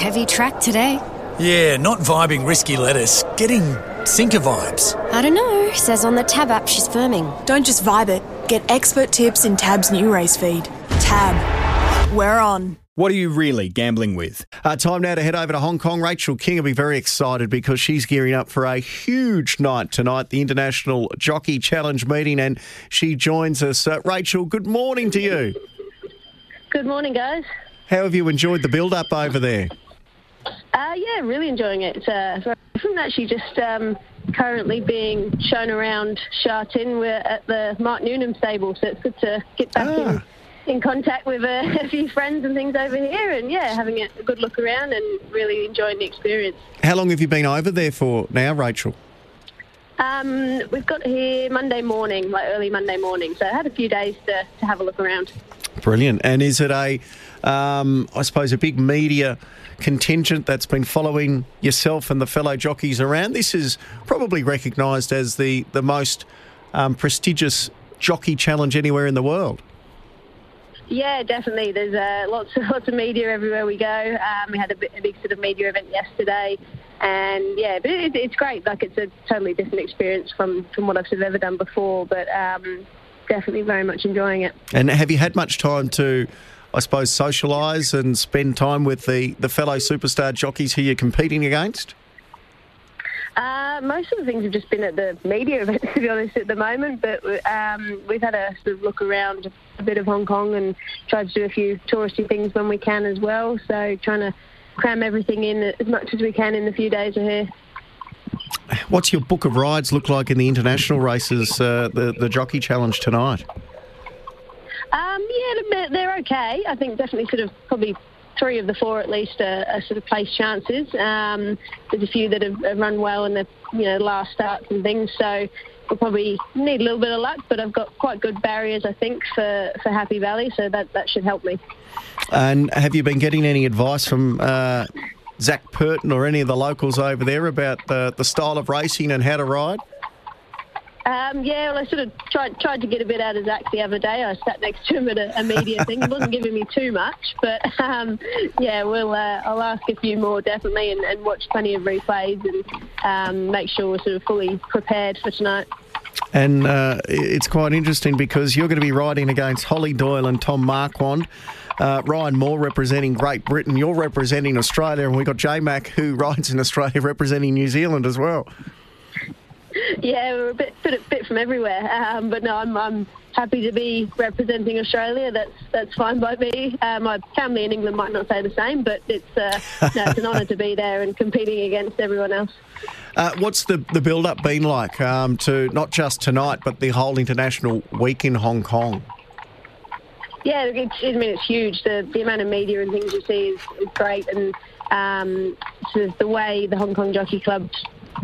Heavy track today. Yeah, not vibing risky lettuce. Getting sinker vibes. I don't know. Says on the Tab app she's firming. Don't just vibe it. Get expert tips in Tab's new race feed. Tab. We're on. What are you really gambling with? Uh, time now to head over to Hong Kong. Rachel King will be very excited because she's gearing up for a huge night tonight, the International Jockey Challenge meeting, and she joins us. Uh, Rachel, good morning to you. Good morning, guys. How have you enjoyed the build up over there? Uh, yeah, really enjoying it. Uh, so I'm actually just um, currently being shown around Sha Tin. We're at the Mark Newnham stable, so it's good to get back Ah. in, in contact with a, a few friends and things over here, and yeah, having a, a good look around and really enjoying the experience. How long have you been over there for now, Rachel? Um, we've got here Monday morning, like early Monday morning, so I had a few days to, to have a look around. Brilliant. And is it a, um, I suppose, a big media contingent that's been following yourself and the fellow jockeys around? This is probably recognised as the, the most um, prestigious jockey challenge anywhere in the world. Yeah, definitely. There's uh, lots of lots of media everywhere we go. Um, we had a, big sort of media event yesterday, and yeah, but it, it's great. Like it's a totally different experience from from what I've sort of ever done before. But um, definitely very much enjoying it. And have you had much time to, I suppose, socialise and spend time with the, the fellow superstar jockeys who you're competing against? Uh, most of the things have just been at the media events, to be honest, at the moment. But um, we've had a sort of look around a bit of Hong Kong and tried to do a few touristy things when we can as well. So trying to cram everything in as much as we can in the few days we're here. What's your book of rides look like in the international races, uh, the, the Jockey Challenge tonight? Um, yeah, they're- okay. I think definitely sort of probably three of the four at least are, are sort of place chances. Um, there's a few that have, have run well in the you know last starts and things. So we'll probably need a little bit of luck, but I've got quite good barriers I think for, for Happy Valley, so that that should help me. And have you been getting any advice from uh, Zach Purton or any of the locals over there about the, the style of racing and how to ride? Um, yeah, well, I sort of tried tried to get a bit out of Zach the other day. I sat next to him at a, a media thing. He wasn't giving me too much, but um, yeah, we'll uh, I'll ask a few more definitely and, and watch plenty of replays and um, make sure we're sort of fully prepared for tonight. And uh, it's quite interesting because you're going to be riding against Holly Doyle and Tom Marquand. Uh, Ryan Moore representing Great Britain. You're representing Australia, and we've got J Mac who rides in Australia representing New Zealand as well. Yeah, we're a bit bit, bit from everywhere, um, but no, I'm, I'm happy to be representing Australia. That's that's fine by me. Uh, my family in England might not say the same, but it's uh, no, it's an honour to be there and competing against everyone else. Uh, what's the, the build up been like um, to not just tonight, but the whole international week in Hong Kong? Yeah, it's, I mean it's huge. The the amount of media and things you see is, is great, and um, the way the Hong Kong Jockey Club,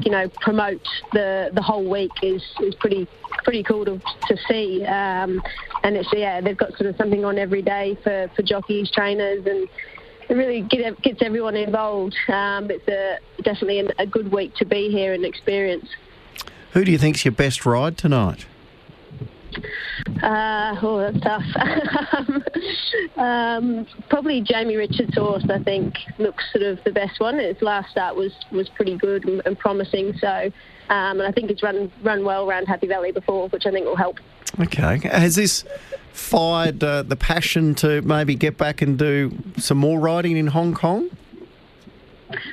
you know, promote the the whole week is is pretty pretty cool to to see. Um, and it's yeah, they've got sort of something on every day for for jockeys, trainers, and it really get, gets everyone involved. Um, it's a definitely an, a good week to be here and experience. Who do you think's your best ride tonight? Uh, oh, that's tough. um, probably Jamie Richards' horse, I think, looks sort of the best one. His last start was, was pretty good and, and promising. So, um, and I think it's run run well around Happy Valley before, which I think will help. Okay. Has this fired uh, the passion to maybe get back and do some more riding in Hong Kong?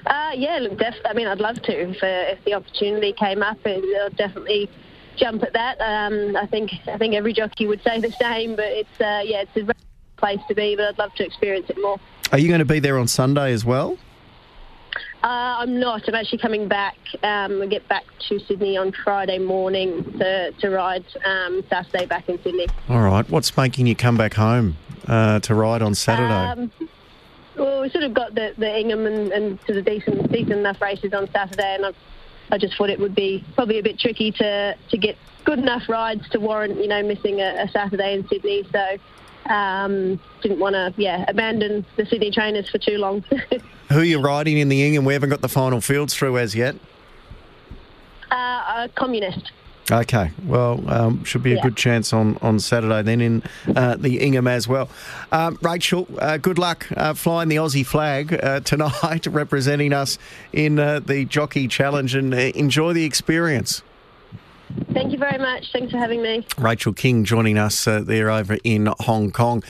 Uh, yeah, look, def- I mean, I'd love to if, uh, if the opportunity came up. and I'll definitely jump at that. Um, I think I think every jockey would say the same, but it's uh, yeah, it's a place to be. But I'd love to experience it more. Are you going to be there on Sunday as well? Uh, I'm not. I'm actually coming back. Um, I get back to Sydney on Friday morning to, to ride um, Saturday back in Sydney. All right. What's making you come back home uh, to ride on Saturday? Um, well, we sort of got the, the Ingham and, and sort of decent decent enough races on Saturday, and I, I just thought it would be probably a bit tricky to, to get good enough rides to warrant you know missing a, a Saturday in Sydney. So um, didn't want to yeah abandon the Sydney trainers for too long. Who are you riding in the Ingham? We haven't got the final fields through as yet. uh, a communist. Okay, well, um, should be a Yeah. good chance on, on Saturday then in uh, the Ingham as well. Um, Rachel, uh, good luck uh, flying the Aussie flag uh, tonight, representing us in uh, the Jockey Challenge, and uh, enjoy the experience. Thank you very much. Thanks for having me. Rachel King joining us uh, there over in Hong Kong.